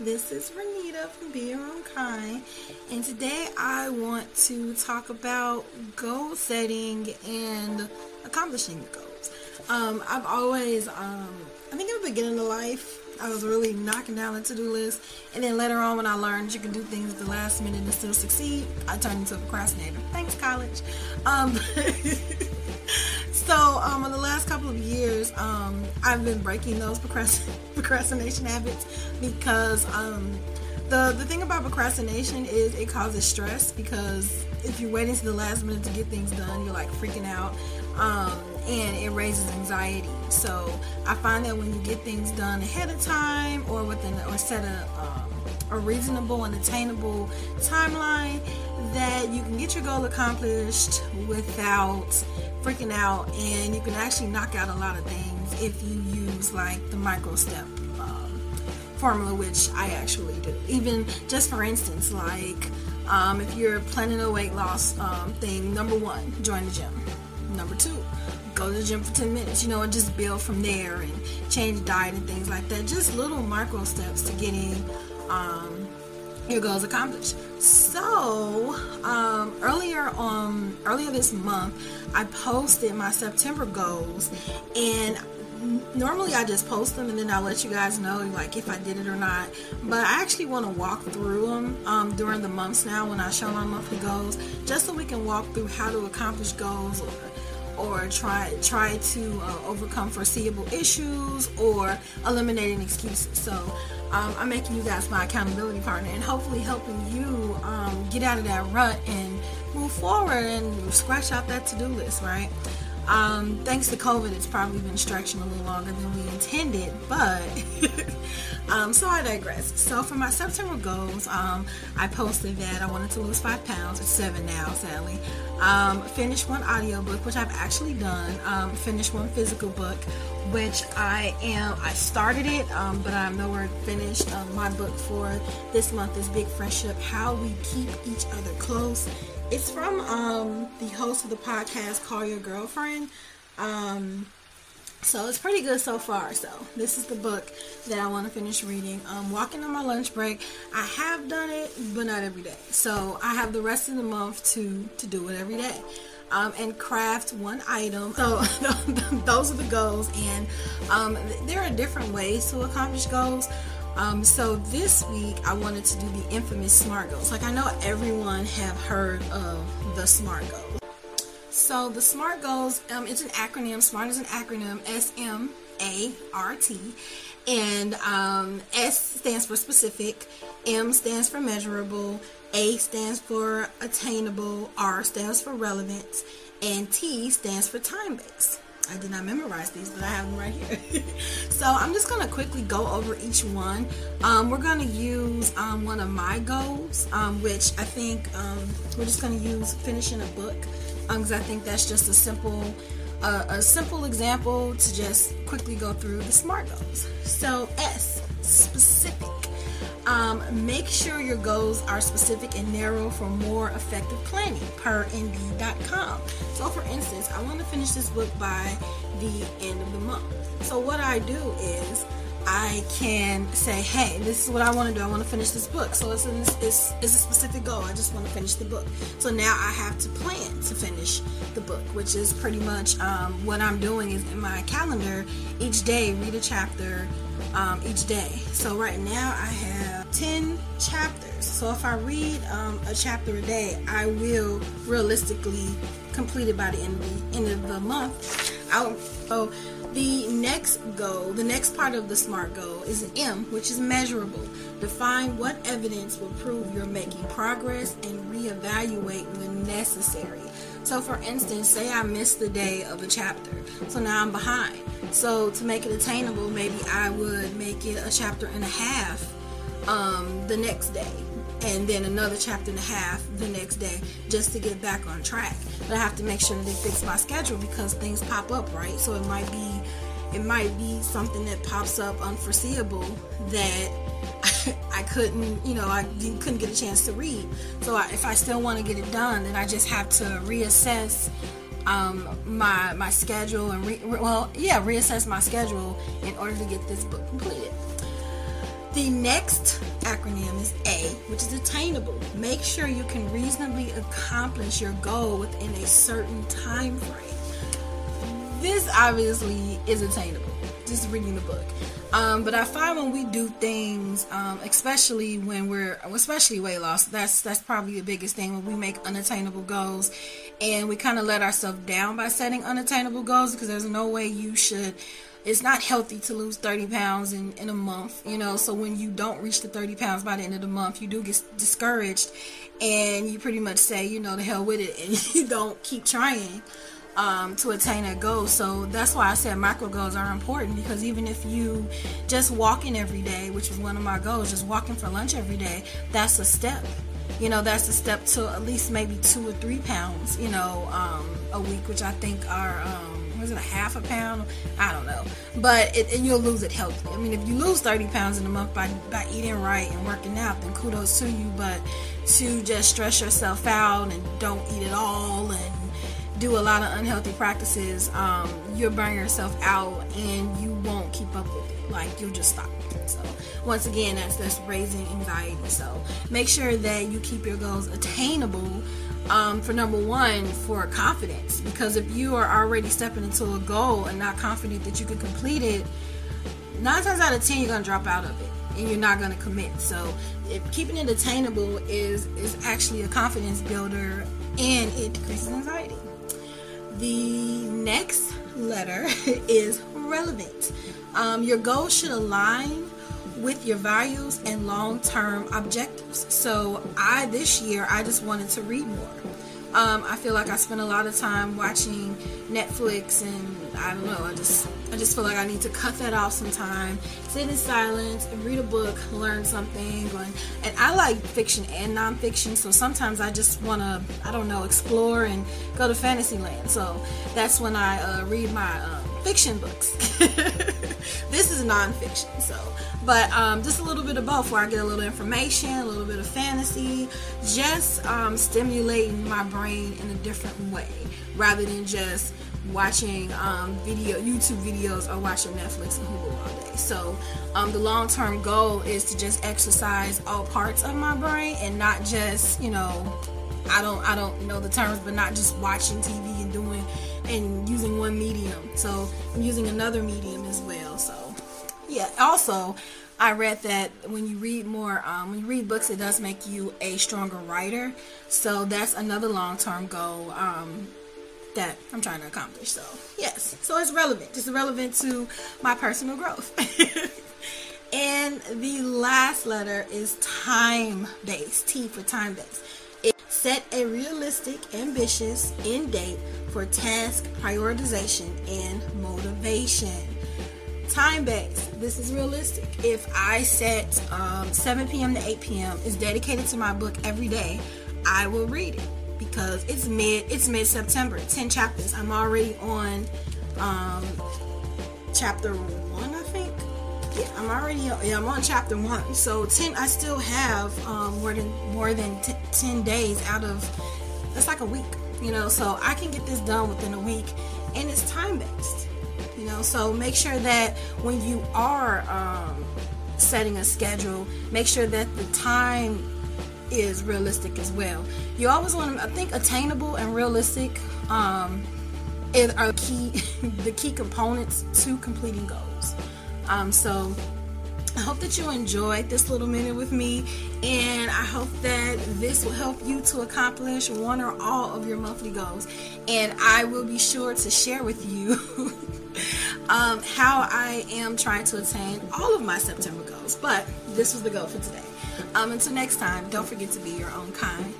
This is Renita from Be Your Own Kind, and today I want to talk about goal setting and accomplishing goals. Um, I've always, um, I think in the beginning of life, I was really knocking down the to-do list, and then later on, when I learned you can do things at the last minute and still succeed, I turned into a procrastinator. Thanks, college. Um, so, um, in the last couple of years, um, I've been breaking those procrastination habits because um, the the thing about procrastination is it causes stress because if you're waiting to the last minute to get things done, you're like freaking out um, and it raises anxiety. So I find that when you get things done ahead of time or within or set a um, a reasonable and attainable timeline, that you can get your goal accomplished without freaking out, and you can actually knock out a lot of things if you use like the micro step um, formula, which I actually do. Even just for instance, like um, if you're planning a weight loss um, thing, number one, join the gym. Number two, go to the gym for 10 minutes, you know, and just build from there and change diet and things like that. Just little micro steps to getting um, your goals accomplished. So, um, earlier on, earlier this month, I posted my September goals and normally I just post them and then I'll let you guys know like if I did it or not. But I actually want to walk through them um, during the months now when I show my monthly goals, just so we can walk through how to accomplish goals or or try try to uh, overcome foreseeable issues or eliminating excuses. So um, I'm making you guys my accountability partner and hopefully helping you um, get out of that rut and move forward and scratch out that to-do list, right? Um, thanks to COVID, it's probably been stretching a little longer than we intended, but um, so I digress. So for my September goals, um, I posted that I wanted to lose five pounds. It's seven now, sadly. Um, finish one audiobook, which I've actually done. Um, finish one physical book, which I am. I started it, um, but I'm nowhere finished. My book for this month is Big Friendship: How We Keep Each Other Close it's from um, the host of the podcast, Call Your Girlfriend. Um, so it's pretty good so far. So this is the book that I want to finish reading. Um, walking on my lunch break. I have done it, but not every day. So I have the rest of the month to to do it every day. Um, and craft one item. So those are the goals, and um, there are different ways to accomplish goals. Um, so this week I wanted to do the infamous SMART goals. Like I know everyone have heard of the SMART goals. So the SMART goals, um, it's an acronym. SMART is an acronym. S M A R T, and um, S stands for specific. M stands for measurable. A stands for attainable. R stands for relevant, and T stands for time based. I did not memorize these, but I have them right here. so I'm just going to quickly go over each one. Um, we're going to use um, one of my goals, um, which I think um, we're just going to use finishing a book because um, I think that's just a simple, uh, a simple example to just quickly go through the SMART goals. So S. Make sure your goals are specific and narrow for more effective planning per nd.com. So, for instance, I want to finish this book by the end of the month. So, what I do is I can say, hey, this is what I want to do. I want to finish this book. So it's, it's, it's a specific goal. I just want to finish the book. So now I have to plan to finish the book, which is pretty much um, what I'm doing is in my calendar each day, read a chapter, um, each day. So right now I have 10 chapters. So if I read um, a chapter a day, I will realistically complete it by the end of the end of the month. I'll, so the next goal, the next part of the SMART goal is an M, which is measurable. Define what evidence will prove you're making progress and reevaluate when necessary. So, for instance, say I missed the day of a chapter, so now I'm behind. So, to make it attainable, maybe I would make it a chapter and a half um, the next day, and then another chapter and a half the next day, just to get back on track. But I have to make sure that they fix my schedule because things pop up, right? So it might be, it might be something that pops up unforeseeable that I couldn't, you know, I couldn't get a chance to read. So I, if I still want to get it done, then I just have to reassess um, my my schedule and re, well, yeah, reassess my schedule in order to get this book completed. The next acronym is A, which is attainable. Make sure you can reasonably accomplish your goal within a certain time frame. This obviously is attainable. Just reading the book. Um, but I find when we do things, um, especially when we're, especially weight loss, that's that's probably the biggest thing when we make unattainable goals, and we kind of let ourselves down by setting unattainable goals because there's no way you should it's not healthy to lose 30 pounds in, in a month, you know. So when you don't reach the 30 pounds by the end of the month, you do get discouraged and you pretty much say, you know, the hell with it, and you don't keep trying um, to attain that goal. So that's why I said micro goals are important because even if you just walking every day, which is one of my goals, just walking for lunch every day, that's a step. You know, that's a step to at least maybe two or three pounds, you know, um, a week, which I think are. Um, was it a half a pound? I don't know. But it, and you'll lose it healthy. I mean, if you lose 30 pounds in a month by, by eating right and working out, then kudos to you. But to just stress yourself out and don't eat at all and do a lot of unhealthy practices, um, you'll burn yourself out and you won't keep up with it. Like you'll just stop. So once again, that's that's raising anxiety. So make sure that you keep your goals attainable um, for number one, for confidence. Because if you are already stepping into a goal and not confident that you can complete it, nine times out of ten, you're to drop out of it and you're not to commit. So, if keeping it attainable is is actually a confidence builder and it decreases anxiety. The next letter is relevant. Um, your goals should align with your values and long-term objectives. So I this year I just wanted to read more. Um, I feel like I spent a lot of time watching Netflix, and I don't know. I just I just feel like I need to cut that off sometime. sit in silence, and read a book, learn something. And, and I like fiction and nonfiction, so sometimes I just want to I don't know explore and go to fantasy land. So that's when I uh, read my uh, fiction books. this is nonfiction, so but um, just a little bit of both where I get a little information, a little bit of fantasy, just um, stimulating my brain in a different way rather than just watching um, video YouTube videos or watching Netflix and Hulu all day. So um, the long term goal is to just exercise all parts of my brain and not just you know I don't I don't know the terms, but not just watching TV and doing and using one medium. So I'm using another medium as well. So yeah. Also, I read that when you read more, um, when you read books, it does make you a stronger writer. So that's another long-term goal um, that I'm trying to accomplish. So yes, so it's relevant. It's relevant to my personal growth. and the last letter is time-based. T for time-based. It set a realistic, ambitious end date for task prioritization and motivation time based. This is realistic. If I set um, 7 p.m. to 8 p.m. is dedicated to my book every day, I will read it because it's mid it's mid September. 10 chapters. I'm already on um, chapter one, I'm already yeah I'm on chapter one. So 10. I still have um, more than more than t- 10 days out of that's like a week. You know, so I can get this done within a week, and it's time based you know so make sure that when you are um, setting a schedule make sure that the time is realistic as well you always want to i think attainable and realistic um, are key the key components to completing goals um, so I hope that you enjoyed this little minute with me, and I hope that this will help you to accomplish one or all of your monthly goals. And I will be sure to share with you um, how I am trying to attain all of my September goals. But this was the goal for today. Um, until next time, don't forget to be your own kind.